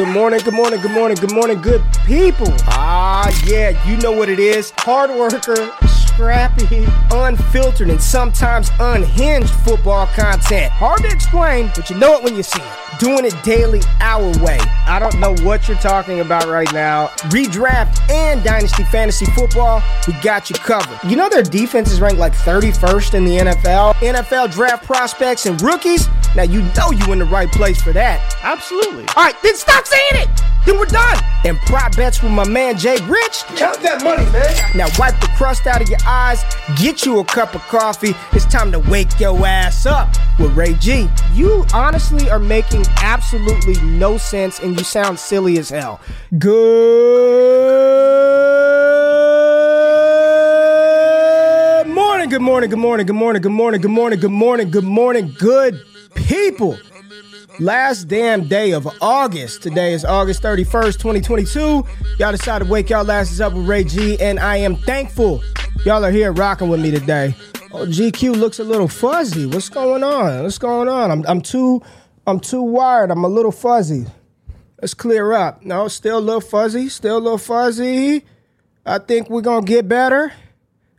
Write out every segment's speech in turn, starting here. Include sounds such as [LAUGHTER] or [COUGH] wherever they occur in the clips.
Good morning, good morning, good morning, good morning, good people. Ah, yeah, you know what it is. Hard worker, scrappy, unfiltered, and sometimes unhinged football content. Hard to explain, but you know it when you see it. Doing it daily our way. I don't know what you're talking about right now. Redraft and Dynasty Fantasy Football, we got you covered. You know their defense is ranked like 31st in the NFL. NFL draft prospects and rookies. Now you know you in the right place for that. Absolutely. All right, then stop saying it. Then we're done. And prop bets with my man Jay Rich. Count that money, man. Now wipe the crust out of your eyes, get you a cup of coffee. It's time to wake your ass up with Ray G. You honestly are making absolutely no sense and you sound silly as hell. Good morning, good morning, good morning, good morning, good morning, good morning, good morning, good morning, good people. Last damn day of August. Today is August 31st, 2022. Y'all decided to wake y'all asses up with Ray G, and I am thankful y'all are here rocking with me today. Oh, GQ looks a little fuzzy. What's going on? What's going on? I'm, I'm too I'm too wired. I'm a little fuzzy. Let's clear up. No, still a little fuzzy. Still a little fuzzy. I think we're gonna get better.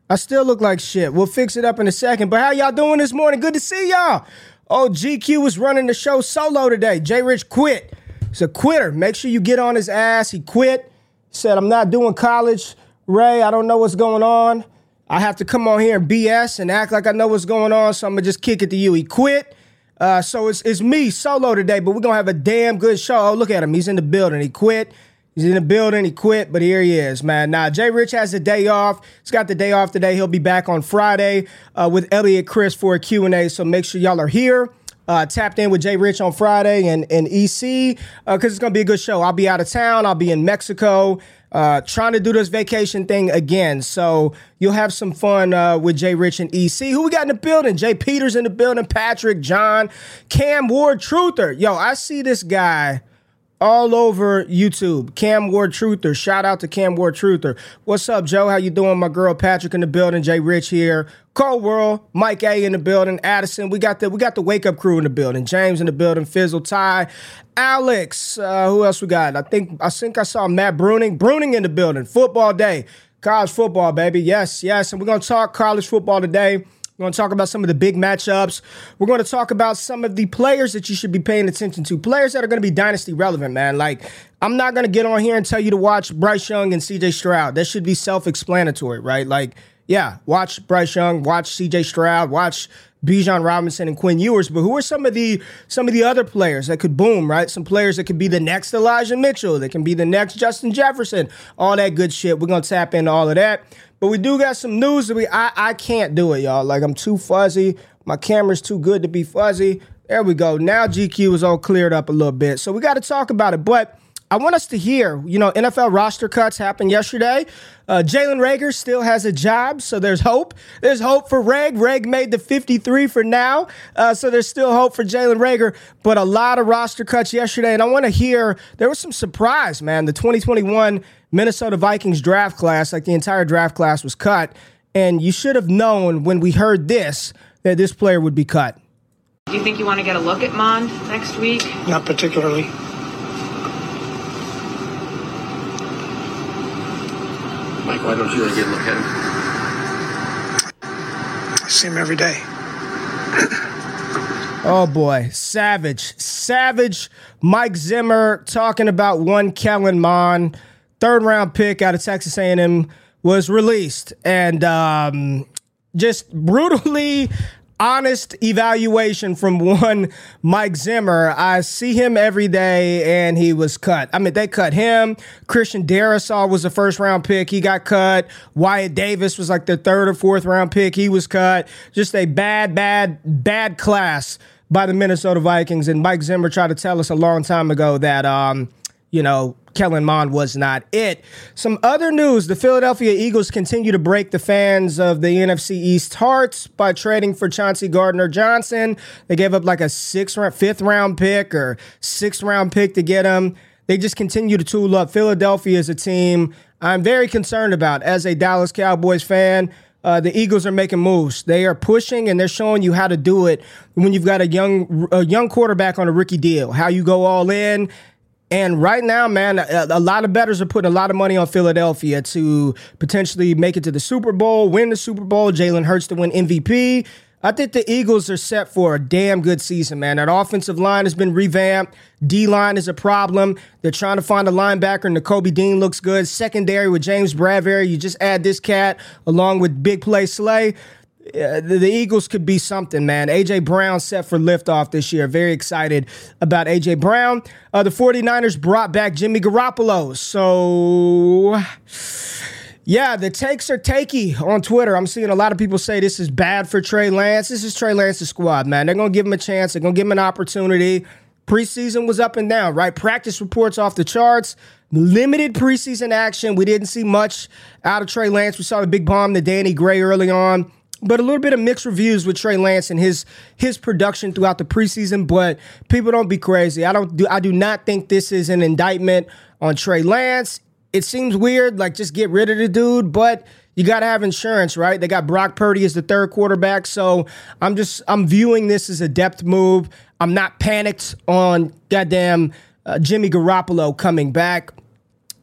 I still look like shit. We'll fix it up in a second. But how y'all doing this morning? Good to see y'all. Oh, GQ was running the show solo today. Jay Rich quit. He's a quitter. Make sure you get on his ass. He quit. Said, I'm not doing college. Ray, I don't know what's going on. I have to come on here and BS and act like I know what's going on, so I'm gonna just kick it to you. He quit. Uh, so it's, it's me solo today, but we're gonna have a damn good show. Oh, look at him. He's in the building. He quit. He's in the building. He quit, but here he is, man. Now, Jay Rich has a day off. He's got the day off today. He'll be back on Friday uh, with Elliot Chris for a Q&A, so make sure y'all are here. Uh, tapped in with Jay Rich on Friday and, and EC because uh, it's going to be a good show. I'll be out of town. I'll be in Mexico uh, trying to do this vacation thing again. So you'll have some fun uh, with Jay Rich and EC. Who we got in the building? Jay Peters in the building, Patrick, John, Cam Ward, Truther. Yo, I see this guy all over YouTube. Cam Ward Truther. Shout out to Cam Ward Truther. What's up, Joe? How you doing? My girl Patrick in the building. Jay Rich here. Cold World. Mike A in the building. Addison. We got the we got the wake up crew in the building. James in the building. Fizzle. Ty. Alex. Uh, who else we got? I think I think I saw Matt Bruning. Bruning in the building. Football day. College football, baby. Yes, yes. And we're gonna talk college football today. We're going to talk about some of the big matchups. We're going to talk about some of the players that you should be paying attention to, players that are going to be dynasty relevant, man. Like, I'm not going to get on here and tell you to watch Bryce Young and CJ Stroud. That should be self explanatory, right? Like, yeah, watch Bryce Young, watch CJ Stroud, watch Bijan Robinson and Quinn Ewers, but who are some of the some of the other players that could boom, right? Some players that could be the next Elijah Mitchell, that can be the next Justin Jefferson, all that good shit. We're gonna tap into all of that. But we do got some news that we I, I can't do it, y'all. Like I'm too fuzzy. My camera's too good to be fuzzy. There we go. Now GQ is all cleared up a little bit. So we got to talk about it. But I want us to hear, you know, NFL roster cuts happened yesterday. Uh, Jalen Reagor still has a job, so there's hope. There's hope for Reg. Reg made the 53 for now, uh, so there's still hope for Jalen Reagor. But a lot of roster cuts yesterday, and I want to hear. There was some surprise, man. The 2021 Minnesota Vikings draft class, like the entire draft class, was cut, and you should have known when we heard this that this player would be cut. Do you think you want to get a look at Mond next week? Not particularly. Mike, why don't you get a look at him? I see him every day. [LAUGHS] Oh boy, savage, savage. Mike Zimmer talking about one Kellen Mond, third round pick out of Texas A&M, was released, and um, just brutally honest evaluation from one Mike Zimmer. I see him every day and he was cut. I mean, they cut him. Christian Darrisaw was the first round pick. He got cut. Wyatt Davis was like the third or fourth round pick. He was cut. Just a bad, bad, bad class by the Minnesota Vikings. And Mike Zimmer tried to tell us a long time ago that, um, you know, Kellen Mond was not it. Some other news the Philadelphia Eagles continue to break the fans of the NFC East hearts by trading for Chauncey Gardner Johnson. They gave up like a sixth round, fifth round pick or sixth round pick to get him. They just continue to tool up. Philadelphia is a team I'm very concerned about as a Dallas Cowboys fan. Uh, the Eagles are making moves. They are pushing and they're showing you how to do it when you've got a young a young quarterback on a rookie deal. How you go all in, And right now, man, a, a, lot of bettors are putting a lot of money on Philadelphia to potentially make it to the Super Bowl, win the Super Bowl, Jalen Hurts to win MVP. I think the Eagles are set for a damn good season, man. That offensive line has been revamped. D line is a problem. They're trying to find a linebacker, and Dean looks good. Secondary with James Bradberry. You just add this cat along with Big Play Slay. Uh, the, the, Eagles could be something, man. AJ Brown set for liftoff this year. Very excited about AJ Brown. Uh, the 49ers brought back Jimmy Garoppolo. So yeah, the takes are takey on Twitter. I'm seeing a lot of people say this is bad for Trey Lance. This is Trey Lance's squad, man. They're going to give him a chance. They're going to give him an opportunity. Preseason was up and down, right? Practice reports off the charts. Limited preseason action. We didn't see much out of Trey Lance. We saw the big bomb to Danny Gray early on but a little bit of mixed reviews with Trey Lance and his his production throughout the preseason. But people don't be crazy. I don't do I do not think this is an indictment on Trey Lance it seems weird, like just get rid of the dude, but you got to have insurance, right? They got Brock Purdy as the third quarterback, so I'm just I'm viewing this as a depth move. I'm not panicked on goddamn uh, Jimmy Garoppolo coming back.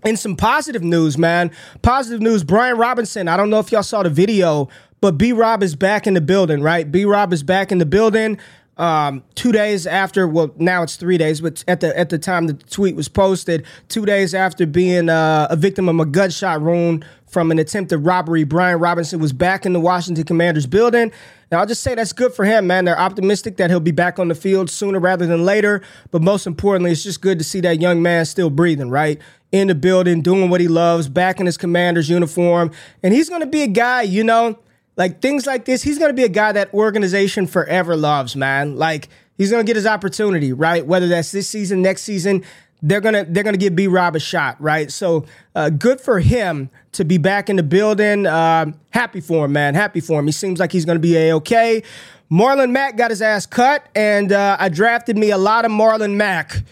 And some positive news, man. Positive news. Brian Robinson. I don't know if y'all saw the video, but B Rob is back in the building, right? B Rob is back in the building um, two days after, well, now it's three days, but at the at the time the tweet was posted, two days after being uh, a victim of a gunshot wound from an attempted robbery, Brian Robinson was back in the Washington Commanders building. Now, I'll just say that's good for him, man. They're optimistic that he'll be back on the field sooner rather than later. But most importantly, it's just good to see that young man still breathing, right? In the building, doing what he loves, back in his commander's uniform. And he's going to be a guy, you know, like things like this, he's going to be a guy that organization forever loves, man. Like he's going to get his opportunity, right? Whether that's this season, next season, they're gonna they're gonna give B Rob a shot, right? So uh, good for him to be back in the building. Uh, happy for him, man. Happy for him. He seems like he's gonna be a okay. Marlon Mack got his ass cut, and uh, I drafted me a lot of Marlon Mack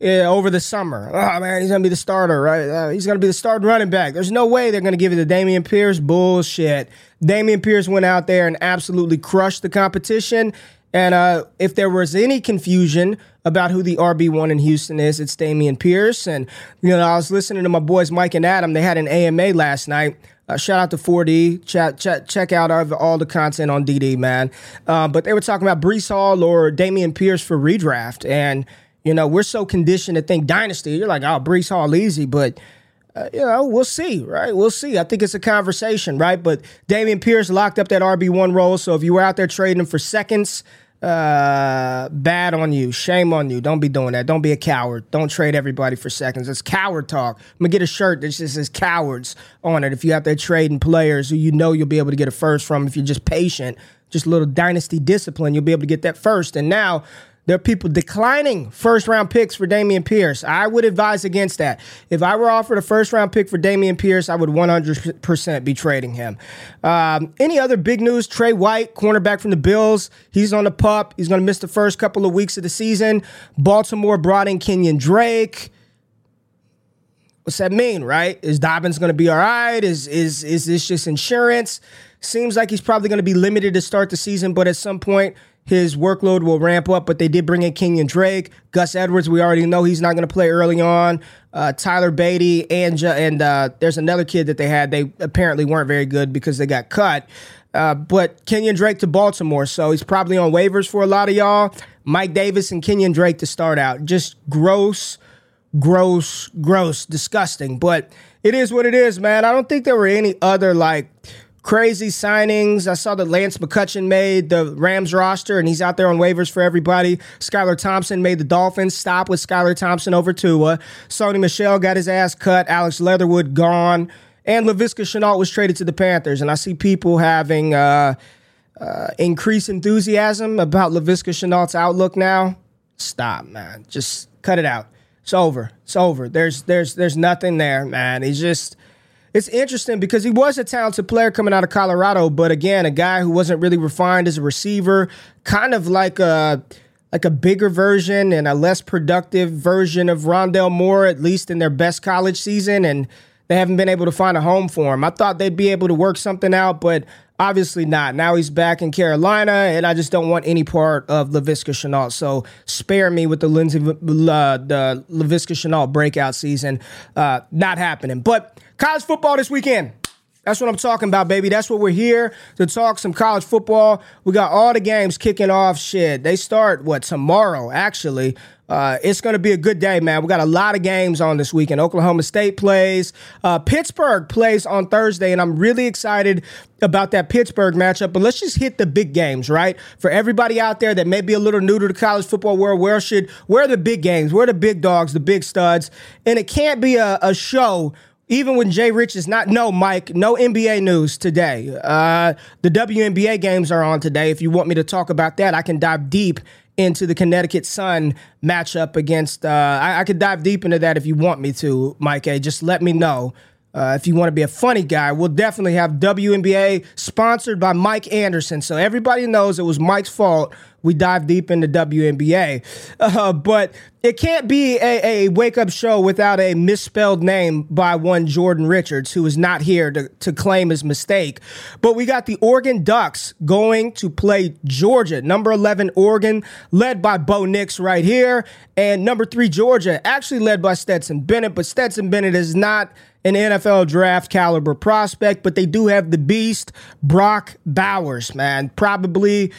yeah, over the summer. Oh man, he's gonna be the starter, right? Uh, he's gonna be the starting running back. There's no way they're gonna give it to Dameon Pierce. Bullshit. Dameon Pierce went out there and absolutely crushed the competition. And uh, if there was any confusion about who the RB one in Houston is, it's Dameon Pierce. And you know, I was listening to my boys Mike and Adam. They had an AMA last night. Uh, shout out to 4D. Chat, chat, check out all, all the content on DD, man. Uh, but they were talking about Breece Hall or Dameon Pierce for redraft, and you know, we're so conditioned to think dynasty. You're like, oh, Breece Hall easy, but uh, you know, we'll see, right? We'll see. I think it's a conversation, right? But Dameon Pierce locked up that RB one role. So if you were out there trading for seconds, uh, bad on you. Shame on you. Don't be doing that. Don't be a coward. Don't trade everybody for seconds. It's coward talk. I'm gonna get a shirt that just says cowards on it. If you're out there trading players who you know you'll be able to get a first from, if you're just patient, just a little dynasty discipline, you'll be able to get that first. And now there are people declining first round picks for Dameon Pierce. I would advise against that. If I were offered a first round pick for Dameon Pierce, I would 100% be trading him. Um, any other big news? Trey White, cornerback from the Bills, he's on the pup. He's going to miss the first couple of weeks of the season. Baltimore brought in Kenyon Drake. What's that mean, right? Is Dobbins going to be all right? Is is is this just insurance? Seems like he's probably going to be limited to start the season, but at some point his workload will ramp up, but they did bring in Kenyon Drake. Gus Edwards, we already know he's not going to play early on. Uh, Tyler Badie, and, and uh, there's another kid that they had. They apparently weren't very good because they got cut. Uh, but Kenyon Drake to Baltimore, so he's probably on waivers for a lot of y'all. Mike Davis and Kenyon Drake to start out. Just gross, gross, gross, disgusting. But it is what it is, man. I don't think there were any other like crazy signings. I saw that Lance McCutcheon made the Rams roster, and he's out there on waivers for everybody. Skylar Thompson made the Dolphins stop with Skylar Thompson over Tua. Sony Michel got his ass cut. Alex Leatherwood gone. And Laviska Shenault was traded to the Panthers. And I see people having uh, uh, increased enthusiasm about Laviska Shenault's outlook now. Stop, man. Just cut it out. It's over. It's over. There's there's there's nothing there, man. He's just it's interesting because he was a talented player coming out of Colorado, but again, a guy who wasn't really refined as a receiver, kind of like a like a bigger version and a less productive version of Rondale Moore, at least in their best college season, and they haven't been able to find a home for him. I thought they'd be able to work something out, but Obviously not. Now he's back in Carolina, and I just don't want any part of Laviska Shenault. So spare me with the Lindsay, uh, the Laviska Shenault breakout season. Uh, not happening. But college football this weekend. That's what I'm talking about, baby. That's what we're here to talk some college football. We got all the games kicking off. Shit, they start what tomorrow, actually. Uh, it's going to be a good day, man. We got a lot of games on this weekend. Oklahoma State plays. Uh, Pittsburgh plays on Thursday, and I'm really excited about that Pittsburgh matchup. But let's just hit the big games, right? For everybody out there that may be a little new to the college football world, where should where are the big games? Where are the big dogs, the big studs? And it can't be a, a show even when Jay Rich is not, no, Mike, no NBA news today. Uh, the WNBA games are on today. If you want me to talk about that, I can dive deep into the Connecticut Sun matchup against. Uh, I, I could dive deep into that if you want me to, Mike. A. Just let me know. Uh, if you want to be a funny guy, we'll definitely have WNBA sponsored by Mike Anderson. So everybody knows it was Mike's fault we dive deep into WNBA. Uh, but it can't be a, a wake up show without a misspelled name by one Jordan Richards, who is not here to, to claim his mistake. But we got the Oregon Ducks going to play Georgia, number 11 Oregon, led by Bo Nix right here, and number three Georgia, actually led by Stetson Bennett. But Stetson Bennett is not an NFL draft caliber prospect, but they do have the beast, Brock Bowers, man. Probably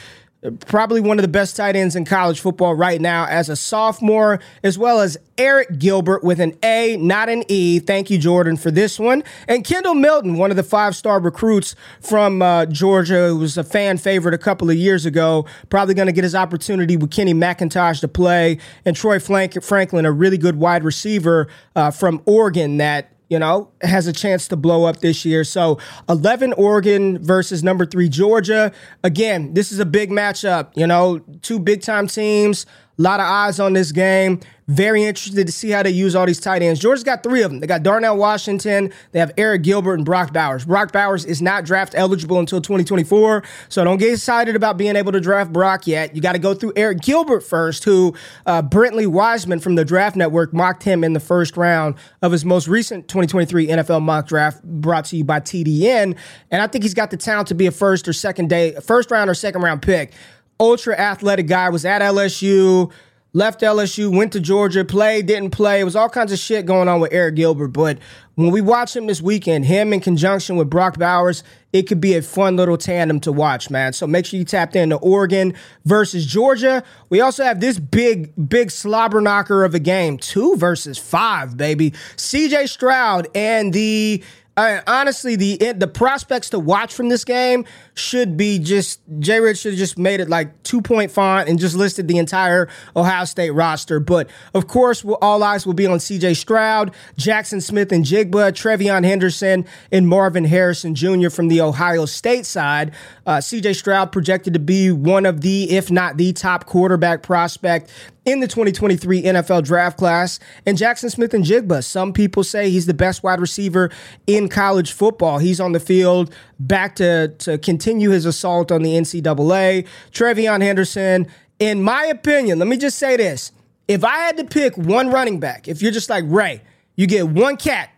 probably one of the best tight ends in college football right now as a sophomore, as well as Arik Gilbert with an A, not an E. Thank you, Jordan, for this one. And Kendall Milton, one of the five star recruits from uh, Georgia, who was a fan favorite a couple of years ago, probably going to get his opportunity with Kenny McIntosh to play. And Troy Franklin, a really good wide receiver uh, from Oregon that you know, has a chance to blow up this year. So 11 Oregon versus number three Georgia. Again, this is a big matchup. You know, two big time teams. A lot of eyes on this game. Very interested to see how they use all these tight ends. Georgia's got three of them. They got Darnell Washington, they have Arik Gilbert, and Brock Bowers. Brock Bowers is not draft eligible until 2024, so don't get excited about being able to draft Brock yet. You got to go through Arik Gilbert first, who uh, Brentley Weissman from the Draft Network mocked him in the first round of his most recent 2023 NFL mock draft brought to you by TDN. And I think he's got the talent to be a first or second day, first round or second round pick ultra athletic guy, was at LSU, left LSU, went to Georgia, played, didn't play. It was all kinds of shit going on with Arik Gilbert. But when we watch him this weekend, him in conjunction with Brock Bowers, it could be a fun little tandem to watch, man. So make sure you tap into Oregon versus Georgia. We also have this big, big slobber knocker of a game, two versus five, baby. CJ Stroud and the uh, honestly, the the prospects to watch from this game should be just Jay Rich should have just made it like two point font and just listed the entire Ohio State roster. But of course, all eyes will be on C.J. Stroud, Jackson Smith-Njigba, TreVeyon Henderson, and Marvin Harrison Jr. from the Ohio State side. Uh, C.J. Stroud projected to be one of the, if not the top quarterback prospect in the 2023 NFL draft class. And Jackson Smith-Njigba, some people say he's the best wide receiver in college football. He's on the field back to, to continue his assault on the NCAA. TreVeyon Henderson, in my opinion, let me just say this. If I had to pick one running back, if you're just like, Ray, you get one cat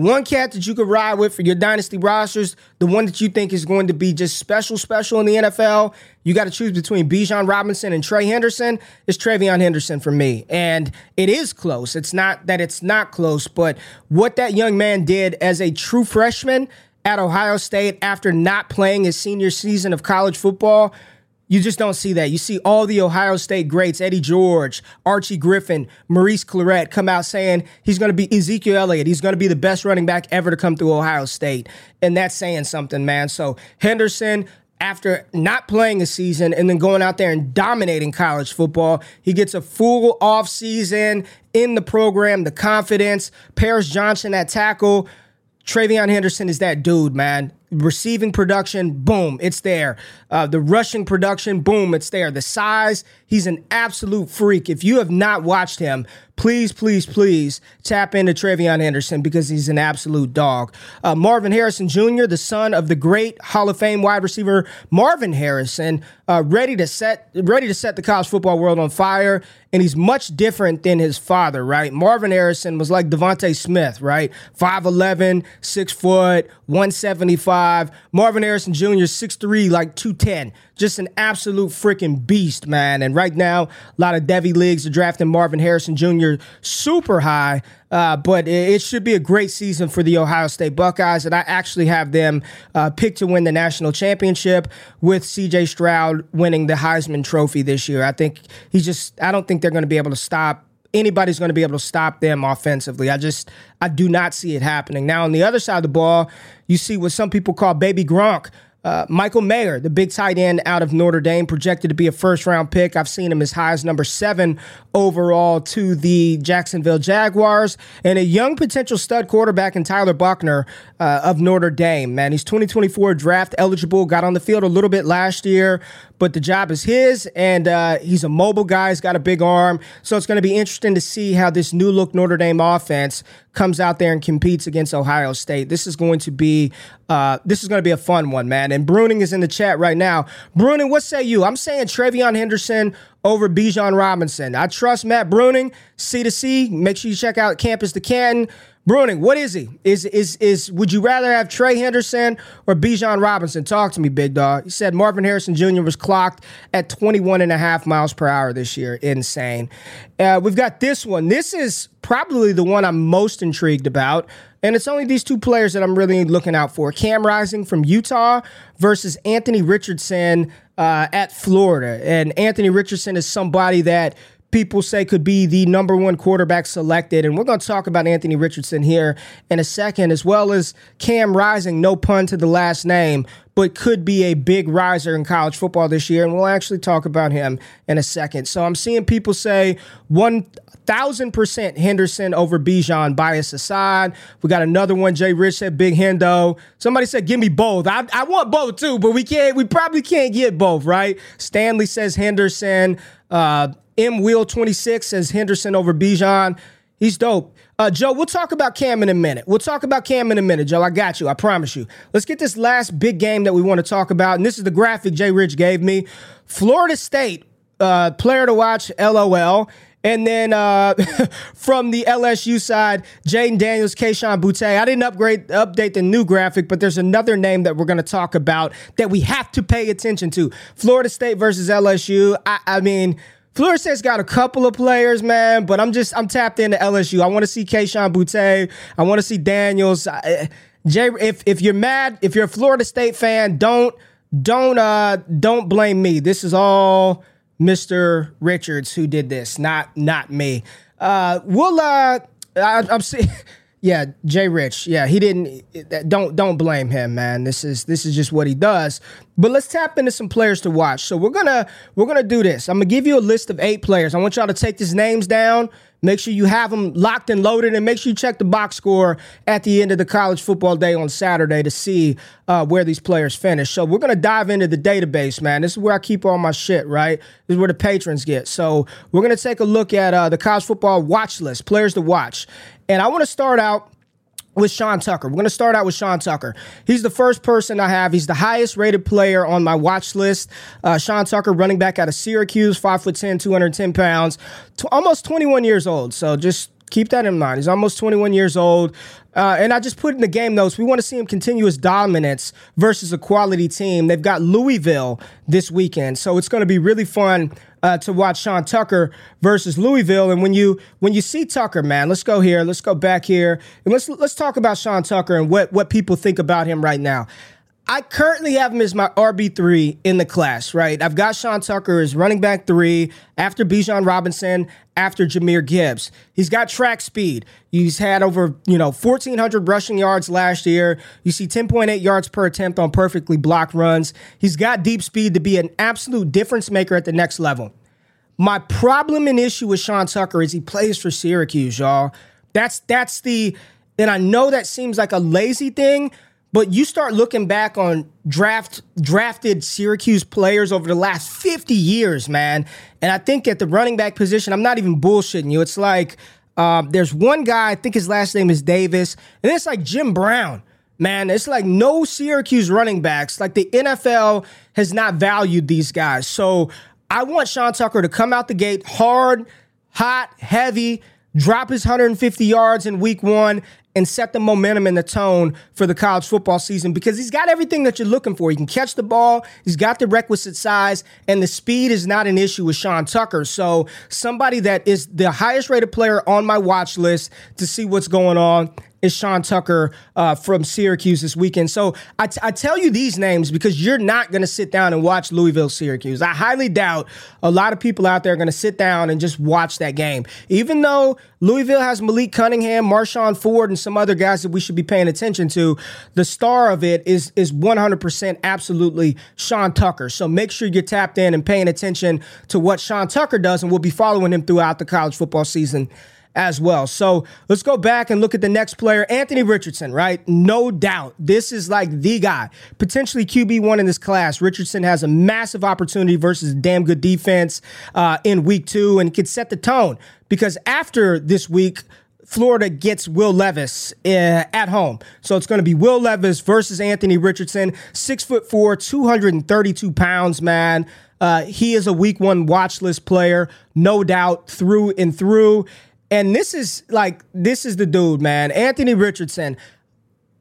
one cat that you could ride with for your dynasty rosters, the one that you think is going to be just special, special in the NFL, you got to choose between Bijan Robinson and Trey Henderson. It's TreVeyon Henderson for me. And it is close. It's not that it's not close, but what that young man did as a true freshman at Ohio State after not playing his senior season of college football you just don't see that. You see all the Ohio State greats, Eddie George, Archie Griffin, Maurice Clarett, come out saying he's going to be Ezekiel Elliott. He's going to be the best running back ever to come through Ohio State. And that's saying something, man. So Henderson, after not playing a season and then going out there and dominating college football. He gets a full off season in the program, the confidence. Paris Johnson at tackle. TreVeyon Henderson is that dude, man. Receiving production, boom, it's there. Uh, the rushing production, boom, it's there. The size, he's an absolute freak. If you have not watched him please, please, please tap into TreVeyon Henderson because he's an absolute dog. Uh, Marvin Harrison Jr., the son of the great Hall of Fame wide receiver Marvin Harrison, uh, ready to set ready to set the college football world on fire. And he's much different than his father, right? Marvin Harrison was like DeVonta Smith, right? 5'11, 6 foot, 175. Marvin Harrison Jr. 6'3, like 210. Just an absolute freaking beast, man. And right now, a lot of Devy leagues are drafting Marvin Harrison Jr. super high. Uh, but it, should be a great season for the Ohio State Buckeyes, and I actually have them uh, picked to win the national championship with C.J. Stroud winning the Heisman Trophy this year. I think he's just. I don't think they're going to be able to stop anybody's going to be able to stop them offensively. I just I do not see it happening. Now on the other side of the ball, you see what some people call baby Gronk. Uh, Michael Mayer, the big tight end out of Notre Dame, projected to be a first round pick. I've seen him as high as number seven overall to the Jacksonville Jaguars. And a young potential stud quarterback in Tyler Buchner uh, of Notre Dame. Man, he's 2024 draft eligible, got on the field a little bit last year, but the job is his. And uh, he's a mobile guy, he's got a big arm. So it's going to be interesting to see how this new look Notre Dame offense comes out there and competes against Ohio State. This is going to be uh, this is going to be a fun one, man. And Bruning is in the chat right now. Bruning, what say you? I'm saying TreVeyon Henderson over Bijan Robinson. I trust Matt Bruning, C to C. Make sure you check out Campus to Canton. Bruning, what is he? Is is is would you rather have Trey Henderson or Bijan Robinson? Talk to me, big dog. He said Marvin Harrison Jr. was clocked at 21 and a half miles per hour this year. Insane. Uh, we've got this one. This is probably the one I'm most intrigued about. And it's only these two players that I'm really looking out for. Cam Rising from Utah versus Anthony Richardson uh, at Florida. And Anthony Richardson is somebody that people say could be the number one quarterback selected. And we're going to talk about Anthony Richardson here in a second, as well as Cam Rising, no pun to the last name, but could be a big riser in college football this year. And we'll actually talk about him in a second. So I'm seeing people say one thousand percent Henderson over Bijan, bias aside. We got another one. Jay Rich said Big Hendo. Somebody said give me both. I, I want both too, but we can't. We probably can't get both, right? Stanley says Henderson. Uh, M Wheel 26 says Henderson over Bijan. He's dope. Uh, Joe, we'll talk about Cam in a minute. We'll talk about Cam in a minute, Joe. I got you. I promise you. Let's get this last big game that we want to talk about. And this is the graphic Jay Rich gave me. Florida State, uh, player to watch, LOL. And then uh, [LAUGHS] from the LSU side, Jayden Daniels, Kayshon Boutte. I didn't upgrade update the new graphic, but there's another name that we're going to talk about that we have to pay attention to. Florida State versus LSU. I, I mean, Florida State's got a couple of players, man, but I'm just I'm tapped into LSU. I want to see Kayshon Boutte. I want to see Daniels. Jay, if if you're mad, if you're a Florida State fan, don't don't uh don't blame me. This is all Mr. Richards who did this, not not me. Uh, we'll uh, I, I'm seeing. [LAUGHS] Yeah, Jay Rich. Yeah, he didn't. Don't don't blame him, man. This is this is just what he does. But let's tap into some players to watch. So we're gonna we're gonna do this. I'm gonna give you a list of eight players. I want y'all to take these names down. Make sure you have them locked and loaded, and make sure you check the box score at the end of the college football day on Saturday to see uh, where these players finish. So we're gonna dive into the database, man. This is where I keep all my shit. Right, this is where the patrons get. So we're gonna take a look at uh, the college football watch list, players to watch, and I want to start out with Sean Tucker. We're going to start out with Sean Tucker. He's the first person I have. He's the highest rated player on my watch list. Uh, Sean Tucker, running back out of Syracuse, 5'10, 210 pounds, t- almost 21 years old. So just keep that in mind. He's almost 21 years old. Uh, and I just put in the game notes. We want to see him continue his dominance versus a quality team. They've got Louisville this weekend, so it's going to be really fun uh, to watch Sean Tucker versus Louisville. And when you when you see Tucker, man, let's go here. Let's go back here, and let's let's talk about Sean Tucker and what what people think about him right now. I currently have him as my RB3 in the class, right? I've got Sean Tucker as running back three after Bijan Robinson, after Jahmyr Gibbs. He's got track speed. He's had over, you know, 1,400 rushing yards last year. You see 10.8 yards per attempt on perfectly blocked runs. He's got deep speed to be an absolute difference maker at the next level. My problem and issue with Sean Tucker is he plays for Syracuse, y'all. That's that's the and I know that seems like a lazy thing, But you start looking back on draft drafted Syracuse players over the last 50 years, man. And I think at the running back position, I'm not even bullshitting you. It's like um, there's one guy, I think his last name is Davis, and it's like Jim Brown. Man, it's like no Syracuse running backs. Like the NFL has not valued these guys. So I want Sean Tucker to come out the gate hard, hot, heavy, drop his 150 yards in week one, and set the momentum and the tone for the college football season because he's got everything that you're looking for. He can catch the ball, he's got the requisite size, and the speed is not an issue with Sean Tucker. So, somebody that is the highest rated player on my watch list to see what's going on is Sean Tucker uh, from Syracuse this weekend. So I, t- I tell you these names because you're not going to sit down and watch Louisville Syracuse. I highly doubt a lot of people out there are going to sit down and just watch that game. Even though Louisville has Malik Cunningham, Marshon Ford, and some other guys that we should be paying attention to, the star of it is is 100% absolutely Sean Tucker. So make sure you're tapped in and paying attention to what Sean Tucker does, and we'll be following him throughout the college football season as well. So let's go back and look at the next player, Anthony Richardson, right? No doubt. This is like the guy, potentially QB1 in this class. Richardson has a massive opportunity versus damn good defense uh, in week two and could set the tone because after this week, Florida gets Will Levis uh, at home. So it's going to be Will Levis versus Anthony Richardson, six foot four, 232 pounds, man. Uh, he is a week one watch list player, no doubt, through and through. And this is like, this is the dude, man. Anthony Richardson.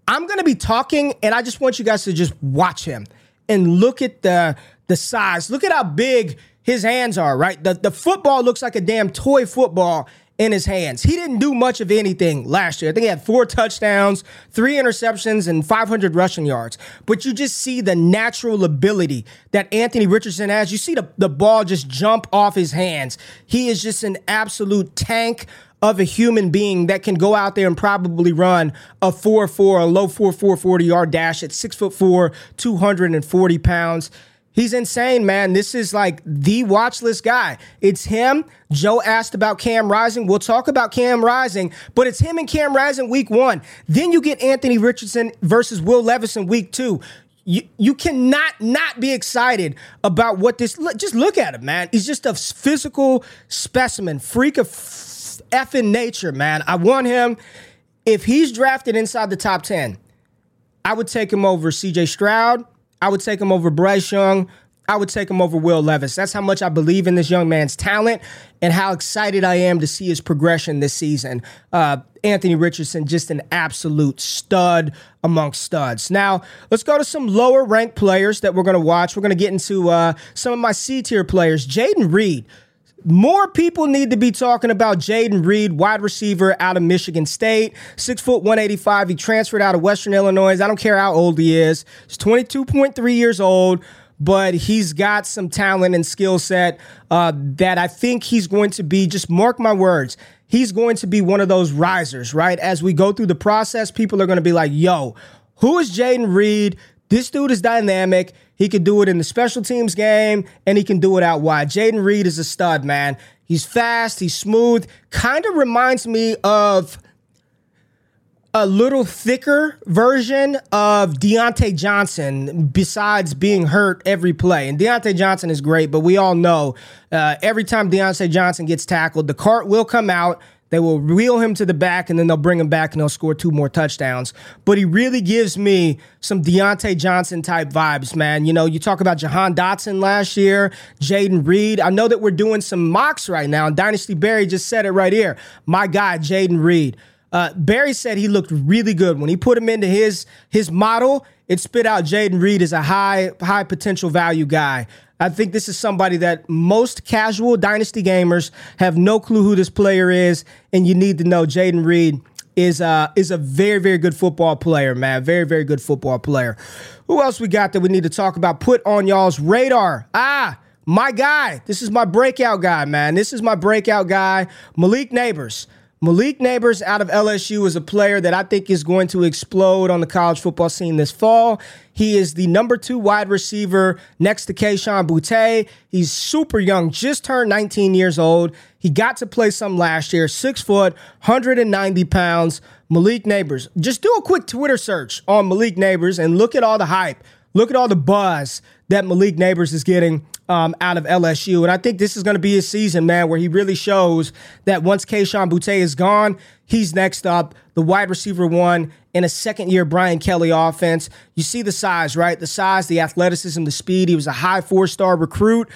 I'm gonna be talking, and I just want you guys to just watch him and look at the the size. Look at how big his hands are, right? The the football looks like a damn toy football in his hands. He didn't do much of anything last year. I think he had four touchdowns, three interceptions, and 500 rushing yards. But you just see the natural ability that Anthony Richardson has. You see the, the ball just jump off his hands. He is just an absolute tank of a human being that can go out there and probably run a 4 4, a low 4 4 40 yard dash at 6 foot 4, 240 pounds. He's insane, man. This is like the watch list guy. It's him. Joe asked about Cam Rising. We'll talk about Cam Rising, but it's him and Cam Rising week one. Then you get Anthony Richardson versus Will Levis in week two. You, you cannot not be excited about what this. Just look at him, man. He's just a physical specimen, freak of effing nature, man. I want him. If he's drafted inside the top 10, I would take him over CJ Stroud. I would take him over Bryce Young. I would take him over Will Levis. That's how much I believe in this young man's talent and how excited I am to see his progression this season. Uh, Anthony Richardson, just an absolute stud amongst studs. Now, let's go to some lower ranked players that we're going to watch. We're going to get into uh, some of my C tier players. Jayden Reed. More people need to be talking about Jayden Reed, wide receiver out of Michigan State, six foot 185. He transferred out of Western Illinois. I don't care how old he is. He's 22.3 years old, but he's got some talent and skill set uh, that I think he's going to be, just mark my words, he's going to be one of those risers, right? As we go through the process, people are going to be like, yo, who is Jayden Reed? This dude is dynamic. He can do it in the special teams game and he can do it out wide. Jayden Reed is a stud, man. He's fast, he's smooth. Kind of reminds me of a little thicker version of Diontae Johnson, besides being hurt every play. And Diontae Johnson is great, but we all know uh, every time Diontae Johnson gets tackled, the cart will come out they will wheel him to the back and then they'll bring him back and they'll score two more touchdowns. But he really gives me some Diontae Johnson type vibes, man. You know, you talk about Jahan Dotson last year, Jayden Reed. I know that we're doing some mocks right now, and Dynasty Barry just said it right here. My guy, Jayden Reed. Uh, Barry said he looked really good when he put him into his his model. It spit out Jayden Reed as a high high potential value guy. I think this is somebody that most casual dynasty gamers have no clue who this player is, and you need to know Jayden Reed is uh is a very very good football player, man. Very very good football player. Who else we got that we need to talk about? Put on y'all's radar. Ah, my guy. This is my breakout guy, man. This is my breakout guy, Malik Nabers. Malik Nabers out of LSU is a player that I think is going to explode on the college football scene this fall. He is the number two wide receiver next to Kayshon Boutte. He's super young, just turned 19 years old. He got to play some last year, six foot, 190 pounds. Malik Nabers. Just do a quick Twitter search on Malik Nabers and look at all the hype. Look at all the buzz that Malik Nabers is getting um, out of LSU. And I think this is going to be his season, man, where he really shows that once Kayshon Boutte is gone, he's next up, the wide receiver one in a second year Brian Kelly offense. You see the size, right? The size, the athleticism, the speed. He was a high four star recruit.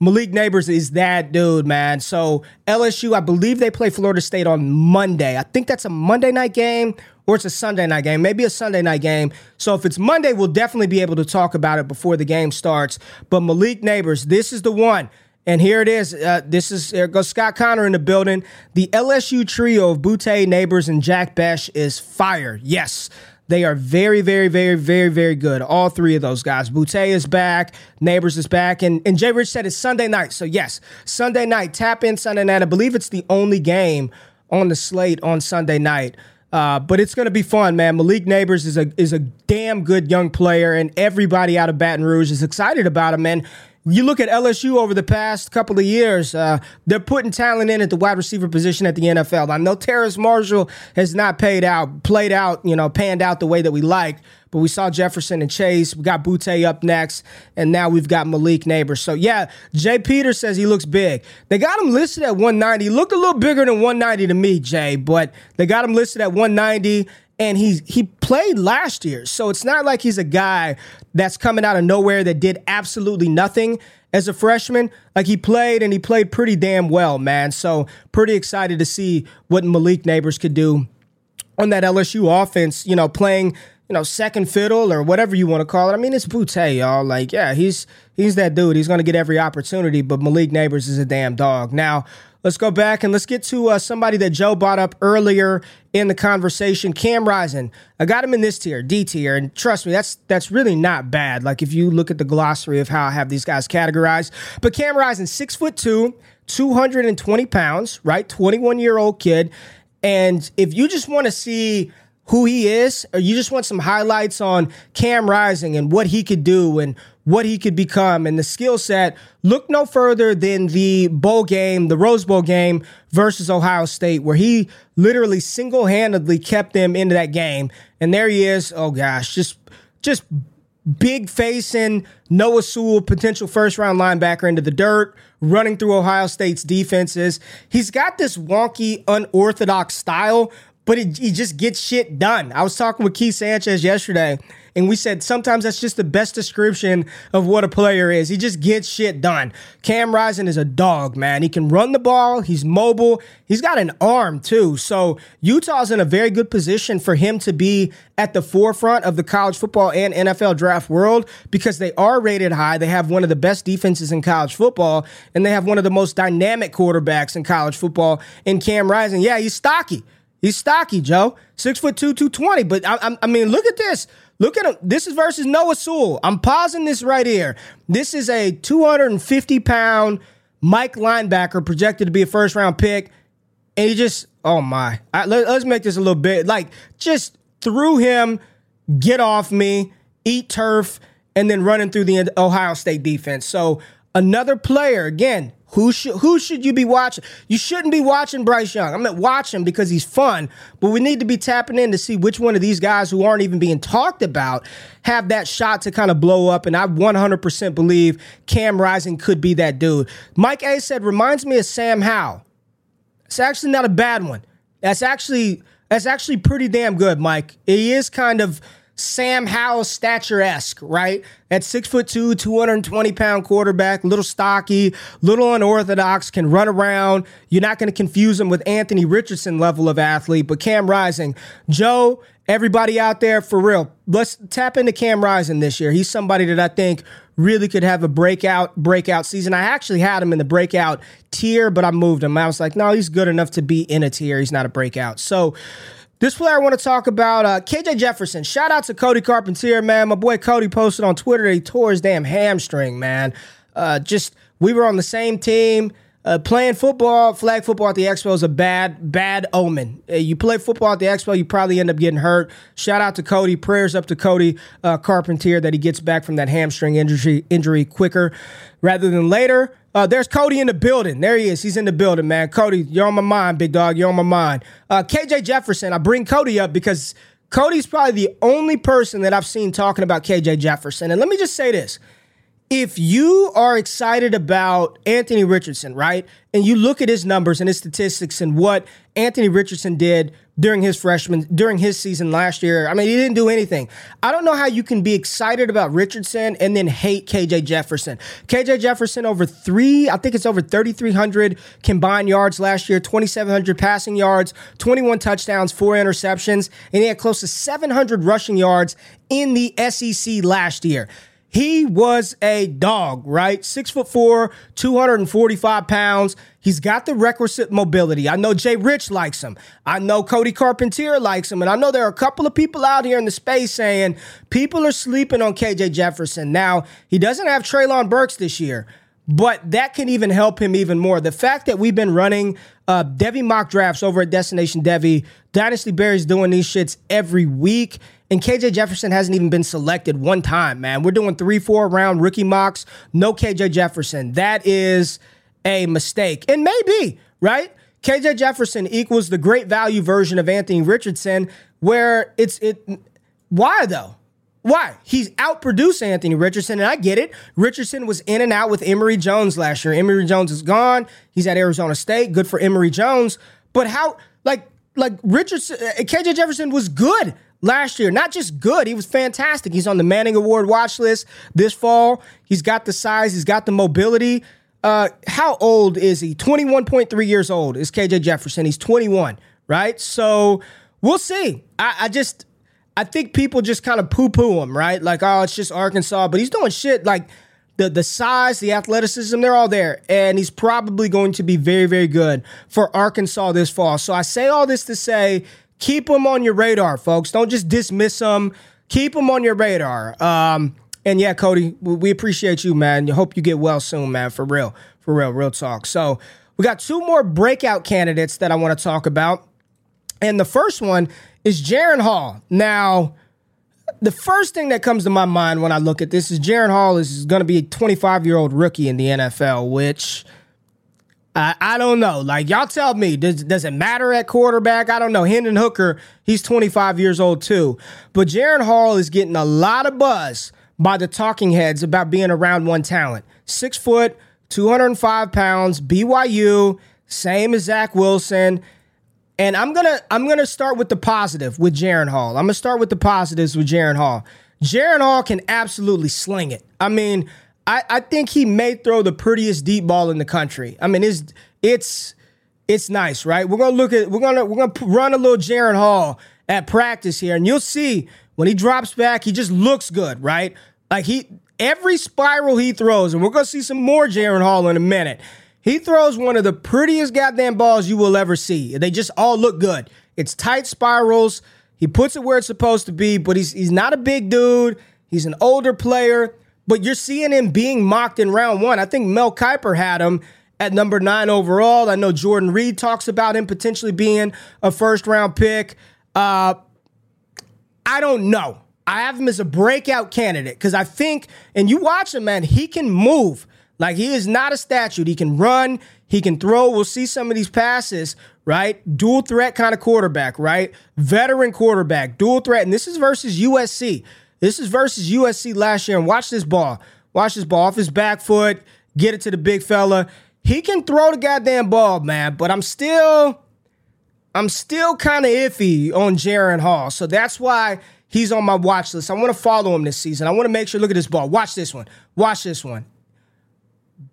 Malik Nabers is that dude, man. So LSU, I believe they play Florida State on Monday. I think that's a Monday night game or it's a Sunday night game, maybe a Sunday night game. So if it's Monday, we'll definitely be able to talk about it before the game starts. But Malik Nabers, this is the one. And here it is. Uh, this is there goes Scott Connor in the building. The LSU trio of Boutte, Nabers, and Jack Bech is fire. Yes. They are very, very, very, very, very good. All three of those guys. Boutte is back. Nabers is back. And, and Jay Rich said it's Sunday night. So, yes, Sunday night. Tap in Sunday night. I believe it's the only game on the slate on Sunday night. Uh, but it's going to be fun, man. Malik Nabers is a is a damn good young player, and everybody out of Baton Rouge is excited about him. And you look at LSU over the past couple of years, uh, they're putting talent in at the wide receiver position at the NFL. I know Terrace Marshall has not paid out, played out, you know, panned out the way that we like, but we saw Jefferson and Chase. We got Boutte up next, and now we've got Malik Nabers. So yeah, Jay Peters says he looks big. They got him listed at 190. He looked a little bigger than 190 to me, Jay, but they got him listed at 190 and he he played last year. So it's not like he's a guy that's coming out of nowhere that did absolutely nothing as a freshman. Like he played and he played pretty damn well, man. So pretty excited to see what Malik Nabers could do on that LSU offense, you know, playing you know, second fiddle or whatever you want to call it. I mean, it's Boutte, y'all. Like, yeah, he's he's that dude. He's to get every opportunity, but Malik Nabers is a damn dog. Now, let's go back and let's get to uh, somebody that Joe brought up earlier in the conversation, Cam Rising. I got him in this tier, D tier, and trust me, that's that's really not bad. Like if you look at the glossary of how I have these guys categorized, but Cam Rising, six foot two, 220 pounds, right, 21 year old kid, and if you just want to see who he is, or you just want some highlights on Cam Rising and what he could do and what he could become and the skill set, look no further than the bowl game, the Rose Bowl game versus Ohio State, where he literally single handedly kept them into that game. And there he is. Oh gosh, just just big facing Noah Sewell, potential first round linebacker into the dirt, running through Ohio State's defenses. He's got this wonky, unorthodox style, but he just gets shit done. I was talking with Keith Sanchez yesterday, and we said sometimes that's just the best description of what a player is. He just gets shit done. Cam Rising is a dog, man. He can run the ball, he's mobile, he's got an arm too. So Utah's in a very good position for him to be at the forefront of the college football and NFL draft world because they are rated high. They have one of the best defenses in college football, and they have one of the most dynamic quarterbacks in college football in Cam Rising. Yeah, he's stocky. He's stocky, Joe. Six foot two, 220. But I, I, mean, look at this. Look at him. This is versus Noah Sewell. I'm pausing this right here. This is a 250 pound Mike linebacker projected to be a first round pick. And he just, oh my. Let, let's make this a little bit like just threw him, get off me, eat turf, and then running through the Ohio State defense. So another player, again, who should who should you be watching? You shouldn't be watching Bryce Young. I'm not watching him because he's fun, but we need to be tapping in to see which one of these guys who aren't even being talked about have that shot to kind of blow up. And I 100% believe Cam Rising could be that dude. Mike A said reminds me of Sam Howell. It's actually not a bad one. That's actually that's actually pretty damn good, Mike. He is kind of Sam Howell stature esque, right? At six foot two, 220 pound quarterback, little stocky, little unorthodox, can run around. You're not going to confuse him with Anthony Richardson level of athlete, but Cam Rising. Joe, everybody out there, for real, let's tap into Cam Rising this year. He's somebody that I think really could have a breakout breakout season. I actually had him in the breakout tier, but I moved him. I was like, no, he's good enough to be in a tier. He's not a breakout. So this player I want to talk about, uh, KJ Jefferson. Shout out to Cody Carpentier, man. My boy Cody posted on Twitter that he tore his damn hamstring, man. Uh, just we were on the same team. uh, playing football, flag football at the Expo is a bad, bad omen. Uh, you play football at the Expo, you probably end up getting hurt. Shout out to Cody. Prayers up to Cody uh, Carpentier that he gets back from that hamstring injury injury quicker rather than later. Uh, there's Cody in the building. There he is. He's in the building, man. Cody, you're on my mind, big dog. You're on my mind. Uh, KJ Jefferson. I bring Cody up because Cody's probably the only person that I've seen talking about KJ Jefferson. And let me just say this if you are excited about Anthony Richardson, right, and you look at his numbers and his statistics and what Anthony Richardson did during his freshman during his season last year, I mean, he didn't do anything. I don't know how you can be excited about Richardson and then hate KJ Jefferson. KJ Jefferson over three, I think it's over 3,300 combined yards last year, 2,700 passing yards, 21 touchdowns, four interceptions, and he had close to 700 rushing yards in the SEC last year. He was a dog, right? Six foot four, 245 pounds. He's got the requisite mobility. I know Jay Rich likes him. I know Cody Carpentier likes him. And I know there are a couple of people out here in the space saying people are sleeping on KJ Jefferson. Now, he doesn't have Treylon Burks this year, but that can even help him even more. The fact that we've been running uh, Devy mock drafts over at Destination Devy, Dynasty Barry's doing these shits every week. And KJ Jefferson hasn't even been selected one time, man. We're doing three, four round rookie mocks. No KJ Jefferson. That is a mistake. And maybe, right? KJ Jefferson equals the great value version of Anthony Richardson, where it's it why though? Why? He's outproduced Anthony Richardson, and I get it. Richardson was in and out with Emory Jones last year. Emory Jones is gone. He's at Arizona State. Good for Emory Jones. But how like like Richardson uh, KJ Jefferson was good last year. Not just good, he was fantastic. He's on the Manning Award watch list this fall. He's got the size, he's got the mobility. Uh, how old is he? 21.3 years old is KJ Jefferson. He's 21, right? So we'll see. I, I just, I think people just kind of poo poo him, right? Like, oh, it's just Arkansas, but he's doing shit like the the size, the athleticism, they're all there, and he's probably going to be very, very good for Arkansas this fall. So I say all this to say keep them on your radar, folks. Don't just dismiss them. Keep them on your radar. Um, and yeah, Cody, we appreciate you, man. Hope you get well soon, man. For real, for real, real talk. So we got two more breakout candidates that I want to talk about, and the first one is Jaren Hall. Now. The first thing that comes to my mind when I look at this is Jaren Hall is going to be a 25 year old rookie in the NFL, which I, I don't know. Like y'all tell me, does does it matter at quarterback? I don't know. Hendon Hooker, he's 25 years old too. But Jaren Hall is getting a lot of buzz by the talking heads about being around one talent. Six foot, 205 pounds, BYU, same as Zach Wilson. And I'm gonna I'm gonna start with the positive with Jaren Hall. I'm gonna start with the positives with Jaren Hall. Jaren Hall can absolutely sling it. I mean, I, I think he may throw the prettiest deep ball in the country. I mean, it's it's it's nice, right? We're gonna look at we're gonna we're gonna run a little Jaren Hall at practice here, and you'll see when he drops back, he just looks good, right? Like he every spiral he throws, and we're gonna see some more Jaren Hall in a minute. He throws one of the prettiest goddamn balls you will ever see. They just all look good. It's tight spirals. He puts it where it's supposed to be, but he's he's not a big dude. He's an older player. But you're seeing him being mocked in round one. I think Mel Kiper had him at number nine overall. I know Jordan Reid talks about him potentially being a first round pick. Uh, I don't know. I have him as a breakout candidate because I think, and you watch him, man, he can move. Like he is not a statue. He can run, he can throw. We'll see some of these passes, right? Dual threat kind of quarterback, right? Veteran quarterback, dual threat. And this is versus USC. This is versus USC last year. And watch this ball. Watch this ball off his back foot, get it to the big fella. He can throw the goddamn ball, man, but I'm still I'm still kind of iffy on Jaren Hall. So that's why he's on my watch list. I want to follow him this season. I want to make sure look at this ball. Watch this one. Watch this one.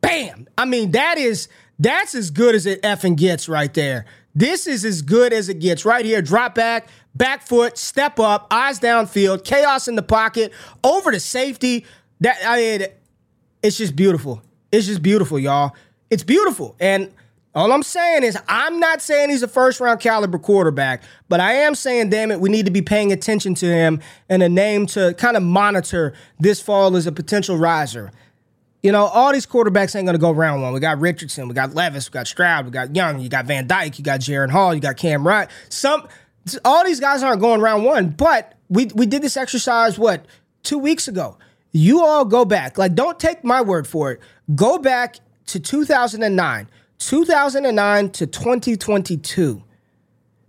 Bam. I mean, that is that's as good as it effing gets right there. This is as good as it gets right here. Drop back, back foot, step up, eyes downfield, chaos in the pocket, over to safety. That I mean, it's just beautiful. It's just beautiful, y'all. It's beautiful. And all I'm saying is, I'm not saying he's a first round caliber quarterback, but I am saying, damn it, we need to be paying attention to him and a name to kind of monitor this fall as a potential riser. You know, all these quarterbacks ain't going to go round one. We got Richardson, we got Levis, we got Stroud, we got Young, you got Van Dyke, you got Jaren Hall, you got Cam Wright. Some, all these guys aren't going round one, but we we did this exercise what two weeks ago. You all go back, like don't take my word for it. Go back to 2009, 2009 to 2022.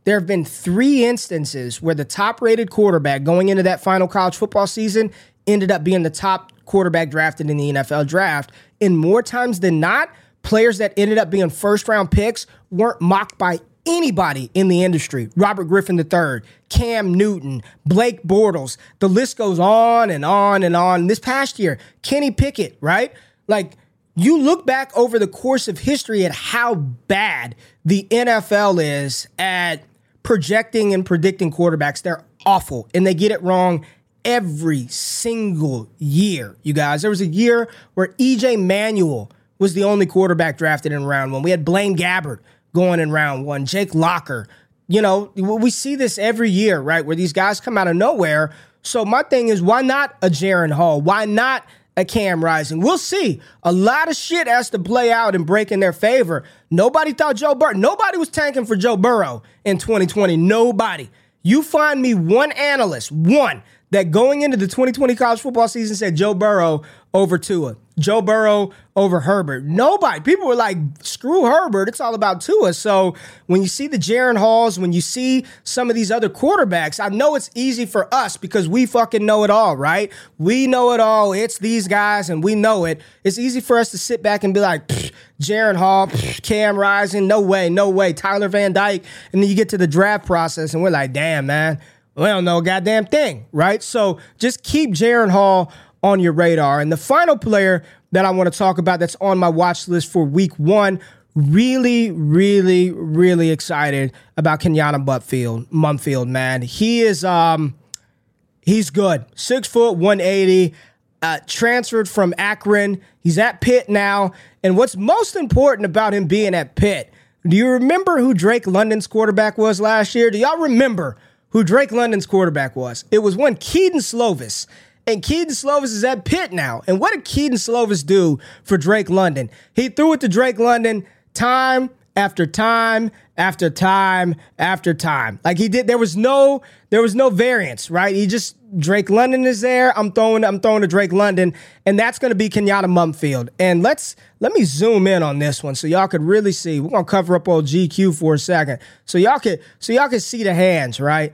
There have been three instances where the top rated quarterback going into that final college football season ended up being the top quarterback drafted in the NFL draft. And more times than not, players that ended up being first round picks weren't mocked by anybody in the industry. Robert Griffin III, Cam Newton, Blake Bortles, the list goes on and on and on. This past year, Kenny Pickett, right? Like, you look back over the course of history at how bad the NFL is at projecting and predicting quarterbacks. They're awful and they get it wrong every single year, you guys. There was a year where EJ Manuel was the only quarterback drafted in round one. We had Blaine Gabbert going in round one, Jake Locker. You know, we see this every year, right? Where these guys come out of nowhere. So my thing is, why not a Jaren Hall? Why not a Cam Rising? We'll see. A lot of shit has to play out and break in their favor. Nobody thought Joe Burrow. Nobody was tanking for Joe Burrow in 2020. Nobody. You find me one analyst, one that going into the 2020 college football season said Joe Burrow over Tua, Joe Burrow over Herbert. Nobody. People were like, screw Herbert. It's all about Tua. So when you see the Jaren Halls, when you see some of these other quarterbacks, I know it's easy for us because we fucking know it all, right? We know it all. It's these guys and we know it. It's easy for us to sit back and be like, Jaren Hall, Cam Rising, no way, no way. Tyler Van Dyke. And then you get to the draft process and we're like, damn, man we don't know a goddamn thing, right? So just keep Jaren Hall on your radar. And the final player that I want to talk about that's on my watch list for week one, really, really, really excited about Kenyatta Mumpfield. Mumpfield, man. He is um he's good. Six foot, 180. Uh, transferred from Akron. He's at Pitt now. And what's most important about him being at Pitt, do you remember who Drake London's quarterback was last year? Do y'all remember who Drake London's quarterback was. It was one Kedon Slovis. And Kedon Slovis is at Pitt now. And what did Kedon Slovis do for Drake London? He threw it to Drake London time after time after time after time. Like he did, there was no there was no variance, right? He just Drake London is there. I'm throwing I'm throwing to Drake London, and that's going to be Kenyatta Mumpfield. And let's let me zoom in on this one so y'all could really see. We're gonna cover up old GQ for a second, so y'all could so y'all could see the hands, right?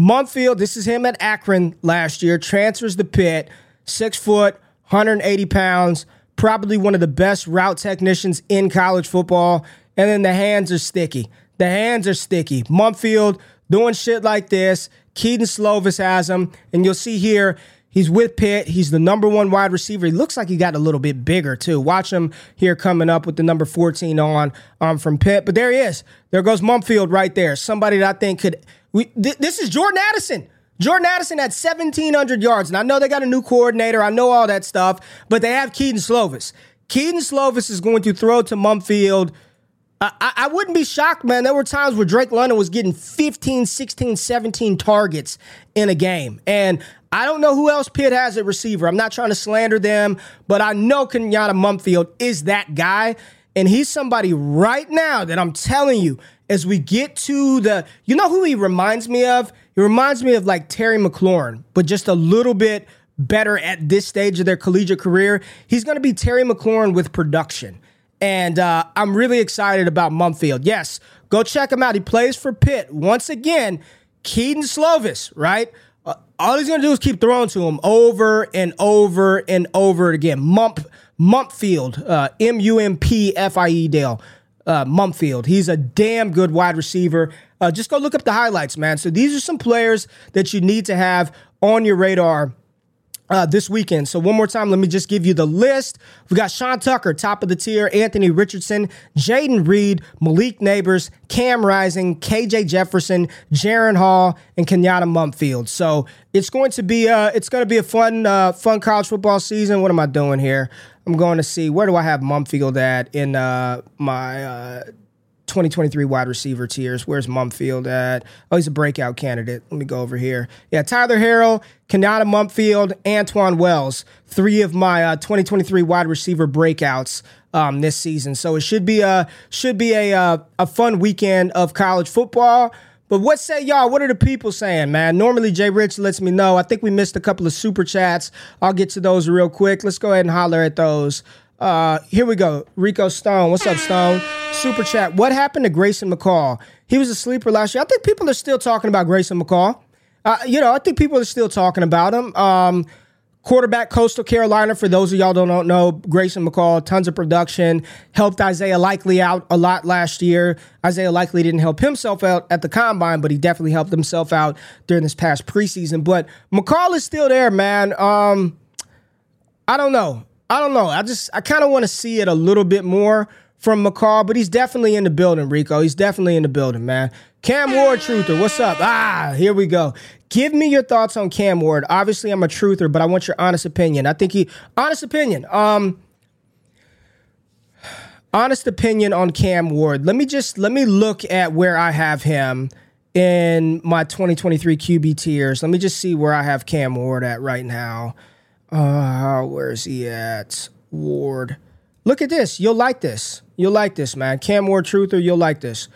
Mumpfield, this is him at Akron last year, transfers the Pitt, six foot, 180 pounds, probably one of the best route technicians in college football. And then the hands are sticky. The hands are sticky. Mumpfield doing shit like this. Kedon Slovis has him. And you'll see here, he's with Pitt. He's the number one wide receiver. He looks like he got a little bit bigger, too. Watch him here coming up with the number 14 on um, from Pitt. But there he is. There goes Mumpfield right there. Somebody that I think could we th- this is Jordan Addison. Jordan Addison had 1,700 yards. And I know they got a new coordinator. I know all that stuff. But they have Kedon Slovis. Kedon Slovis is going to throw to Mumpfield. I, I wouldn't be shocked, man. There were times where Drake London was getting 15, 16, 17 targets in a game. And I don't know who else Pitt has at receiver. I'm not trying to slander them, but I know Kenyatta Mumpfield is that guy. And he's somebody right now that I'm telling you as we get to the, you know who he reminds me of? He reminds me of like Terry McLaurin, but just a little bit better at this stage of their collegiate career. He's going to be Terry McLaurin with production. And uh, I'm really excited about Mumpfield. Yes, go check him out. He plays for Pitt. Once again, Kedon Slovis, right? Uh, all he's going to do is keep throwing to him over and over and over again. Mump, Mumpfield, uh, M U M P F I E Dale uh, Mumpfield. He's a damn good wide receiver. Uh, just go look up the highlights, man. So these are some players that you need to have on your radar uh, this weekend. So one more time, let me just give you the list. We got Sean Tucker, top of the tier, Anthony Richardson, Jayden Reed, Malik Nabers, Cam Rising, KJ Jefferson, Jaren Hall, and Kenyatta Mumpfield. So it's going to be uh, it's going to be a fun uh, fun college football season. What am I doing here? I'm going to see where do I have Mumpfield at in uh, my uh, 2023 wide receiver tiers. Where's Mumpfield at? Oh, he's a breakout candidate. Let me go over here. Yeah, Tyler Harrell, Konata Mumpfield, Antwane Wells, three of my uh, 2023 wide receiver breakouts um, this season. So it should be a should be a uh, a fun weekend of college football. But what say y'all? What are the people saying, man? Normally, Jay Rich lets me know. I think we missed a couple of super chats. I'll get to those real quick. Let's go ahead and holler at those. Uh, here we go. Rico Stone. What's up, Stone? Super chat. What happened to Grayson McCall? He was a sleeper last year. I think people are still talking about Grayson McCall. Uh, you know, I think people are still talking about him. Um, Quarterback Coastal Carolina, for those of y'all don't know, Grayson McCall, tons of production, helped Isaiah Likely out a lot last year. Isaiah Likely didn't help himself out at the combine, but he definitely helped himself out during this past preseason. But McCall is still there, man. Um, I don't know. I don't know. I just I kind of want to see it a little bit more from McCall, but he's definitely in the building, Rico. He's definitely in the building, man. Cam Ward, truther, what's up? Ah, here we go. Give me your thoughts on Cam Ward. Obviously, I'm a truther, but I want your honest opinion. I think he honest opinion. Um honest opinion on Cam Ward. Let me just let me look at where I have him in my 2023 QB tiers. Let me just see where I have Cam Ward at right now. Uh where's he at? Ward. Look at this. You'll like this. You'll like this, man. Cam Ward truther, you'll like this.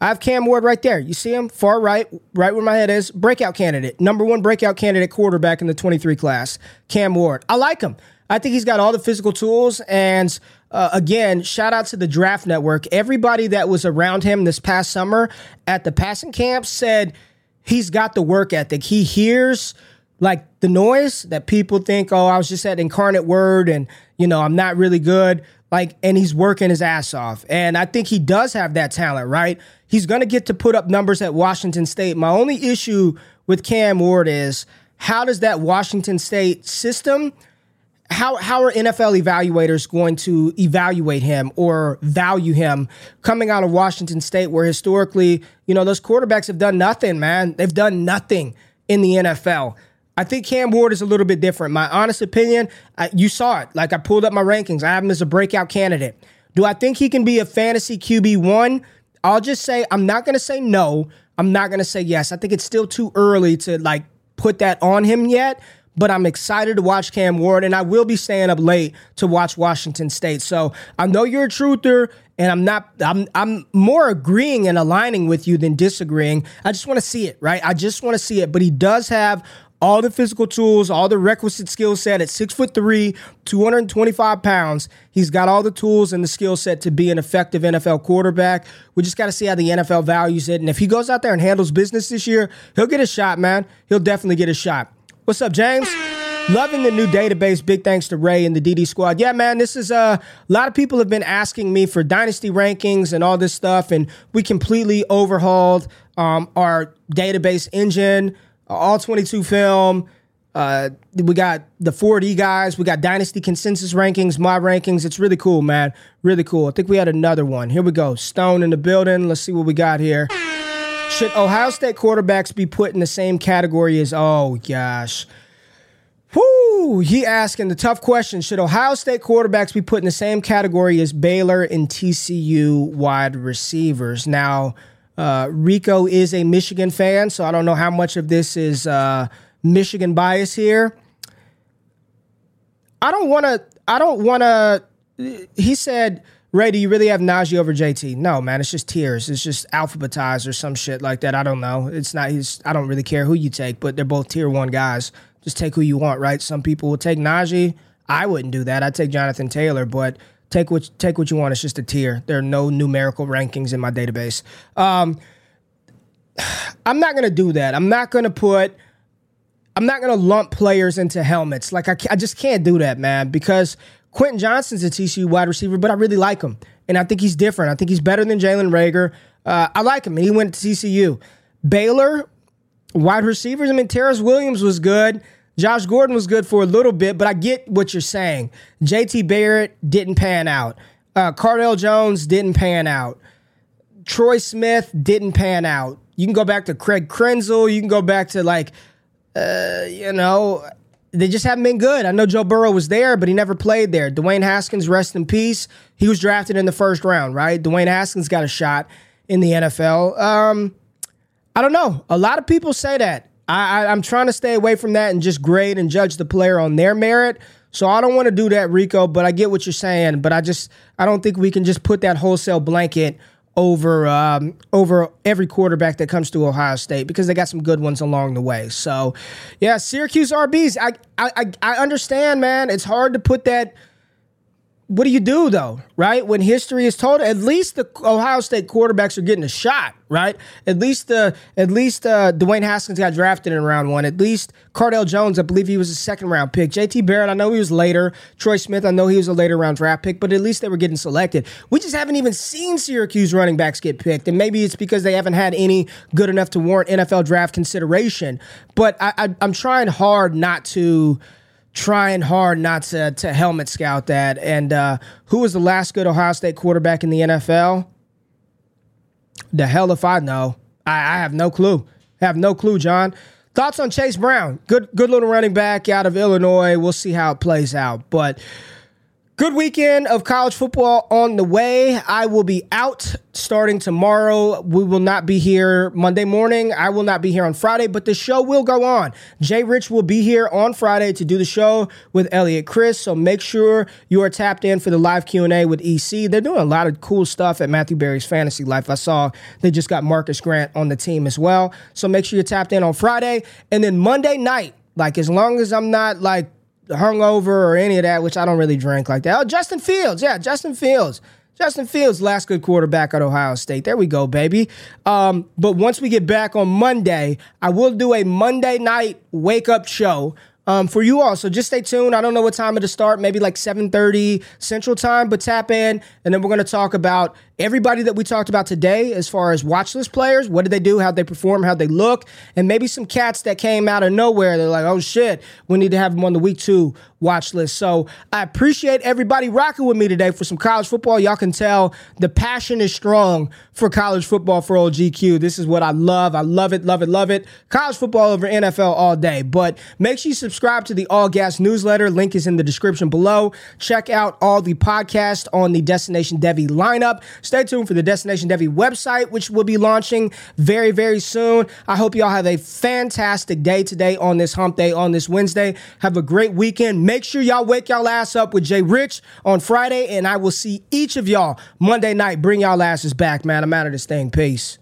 I have Cam Ward right there. You see him far right, right where my head is. Breakout candidate, number one breakout candidate quarterback in the 23 class. Cam Ward. I like him. I think he's got all the physical tools. And uh, again, shout out to the draft network. Everybody that was around him this past summer at the passing camp said he's got the work ethic. He hears like the noise that people think, oh, I was just at Incarnate Word and, you know, I'm not really good. Like, and he's working his ass off. And I think he does have that talent, right? He's going to get to put up numbers at Washington State. My only issue with Cam Ward is how does that Washington State system, how, how are NFL evaluators going to evaluate him or value him coming out of Washington State, where historically, you know, those quarterbacks have done nothing, man. They've done nothing in the NFL. I think Cam Ward is a little bit different. My honest opinion, I, you saw it. Like I pulled up my rankings. I have him as a breakout candidate. Do I think he can be a fantasy QB one? I'll just say I'm not going to say no. I'm not going to say yes. I think it's still too early to like put that on him yet. But I'm excited to watch Cam Ward, and I will be staying up late to watch Washington State. So I know you're a truther, and I'm not. I'm I'm more agreeing and aligning with you than disagreeing. I just want to see it, right? I just want to see it. But he does have all the physical tools, all the requisite skill set at six foot three, 225 pounds. He's got all the tools and the skill set to be an effective NFL quarterback. We just got to see how the NFL values it. And if he goes out there and handles business this year, he'll get a shot, man. He'll definitely get a shot. What's up, James? Loving the new database. Big thanks to Ray and the DD squad. Yeah, man, this is uh, a lot of people have been asking me for dynasty rankings and all this stuff, and we completely overhauled um, our database engine all 22 film. Uh, we got the 4D guys. We got Dynasty consensus rankings, my rankings. It's really cool, man. Really cool. I think we had another one. Here we go. Stone in the building. Let's see what we got here. Should Ohio State quarterbacks be put in the same category as, oh gosh. Whoo, he asking the tough question. Should Ohio State quarterbacks be put in the same category as Baylor and TCU wide receivers? Now, uh, Rico is a Michigan fan, so I don't know how much of this is uh, Michigan bias here. I don't want to. I don't want to. He said, "Ray, do you really have Najee over JT?" No, man. It's just tiers. It's just alphabetized or some shit like that. I don't know. It's not. He's. I don't really care who you take, but they're both tier one guys. Just take who you want, right? Some people will take Najee. I wouldn't do that. I'd take Jonathan Taylor, but Take what take what you want. It's just a tier. There are no numerical rankings in my database. Um, [SIGHS] I'm not gonna do that. I'm not gonna put. I'm not gonna lump players into helmets. Like I, I just can't do that, man. Because Quentin Johnston's a TCU wide receiver, but I really like him, and I think he's different. I think he's better than Jalen Reagor. Uh, I like him, and he went to TCU. Baylor wide receivers. I mean, Terrance Williams was good. Josh Gordon was good for a little bit, but I get what you're saying. JT Barrett didn't pan out. Uh, Cardale Jones didn't pan out. Troy Smith didn't pan out. You can go back to Craig Krenzel. You can go back to like, uh, you know, they just haven't been good. I know Joe Burrow was there, but he never played there. Dwayne Haskins, rest in peace. He was drafted in the first round, right? Dwayne Haskins got a shot in the NFL. Um, I don't know. A lot of people say that. I, I, I'm trying to stay away from that and just grade and judge the player on their merit. So I don't want to do that, Rico. But I get what you're saying. But I just I don't think we can just put that wholesale blanket over um, over every quarterback that comes to Ohio State because they got some good ones along the way. So, yeah, Syracuse RBs. I I I understand, man. It's hard to put that what do you do though, right? When history is told, at least the Ohio State quarterbacks are getting a shot, right? At least uh, at least uh, Dwayne Haskins got drafted in round one. At least Cardale Jones, I believe he was a second round pick. JT Barrett, I know he was later. Troy Smith, I know he was a later round draft pick, but at least they were getting selected. We just haven't even seen Syracuse running backs get picked, and maybe it's because they haven't had any good enough to warrant NFL draft consideration. But I, I, I'm trying hard not to trying hard not to to helmet scout that. And uh, who was the last good Ohio State quarterback in the NFL? The hell if I know. I, I have no clue. I have no clue, John. Thoughts on Chase Brown? Good, good little running back out of Illinois. We'll see how it plays out, but Good weekend of college football on the way. I will be out starting tomorrow. We will not be here Monday morning. I will not be here on Friday, but the show will go on. Jay Rich will be here on Friday to do the show with Elliot Chris. So make sure you are tapped in for the live Q&A with EC. They're doing a lot of cool stuff at Matthew Berry's Fantasy Life. I saw they just got Marcus Grant on the team as well. So make sure you're tapped in on Friday. And then Monday night, like as long as I'm not like hungover or any of that, which I don't really drink like that. Oh, Justin Fields. Yeah, Justin Fields. Justin Fields, last good quarterback at Ohio State. There we go, baby. Um, but once we get back on Monday, I will do a Monday night wake up show um, for you all. So just stay tuned. I don't know what time it'll start, maybe like 7:30 Central Time, but tap in, and then we're going to talk about everybody that we talked about today as far as watch list players. What did they do? How'd they perform? How'd they look? And maybe some cats that came out of nowhere. They're like, oh shit, we need to have them on the week two watch list. So I appreciate everybody rocking with me today for some college football. Y'all can tell the passion is strong for college football for old GQ. This is what I love. I love it, love it, love it. College football over NFL all day. But make sure you subscribe to the All Gas newsletter. Link is in the description below. Check out all the podcasts on the Destination Devy lineup. Stay tuned for the Destination Devy website, which will be launching very, very soon. I hope y'all have a fantastic day today on this hump day, on this Wednesday. Have a great weekend. Make sure y'all wake y'all ass up with Jay Rich on Friday, and I will see each of y'all Monday night. Bring y'all asses back, man. I'm out of this thing. Peace.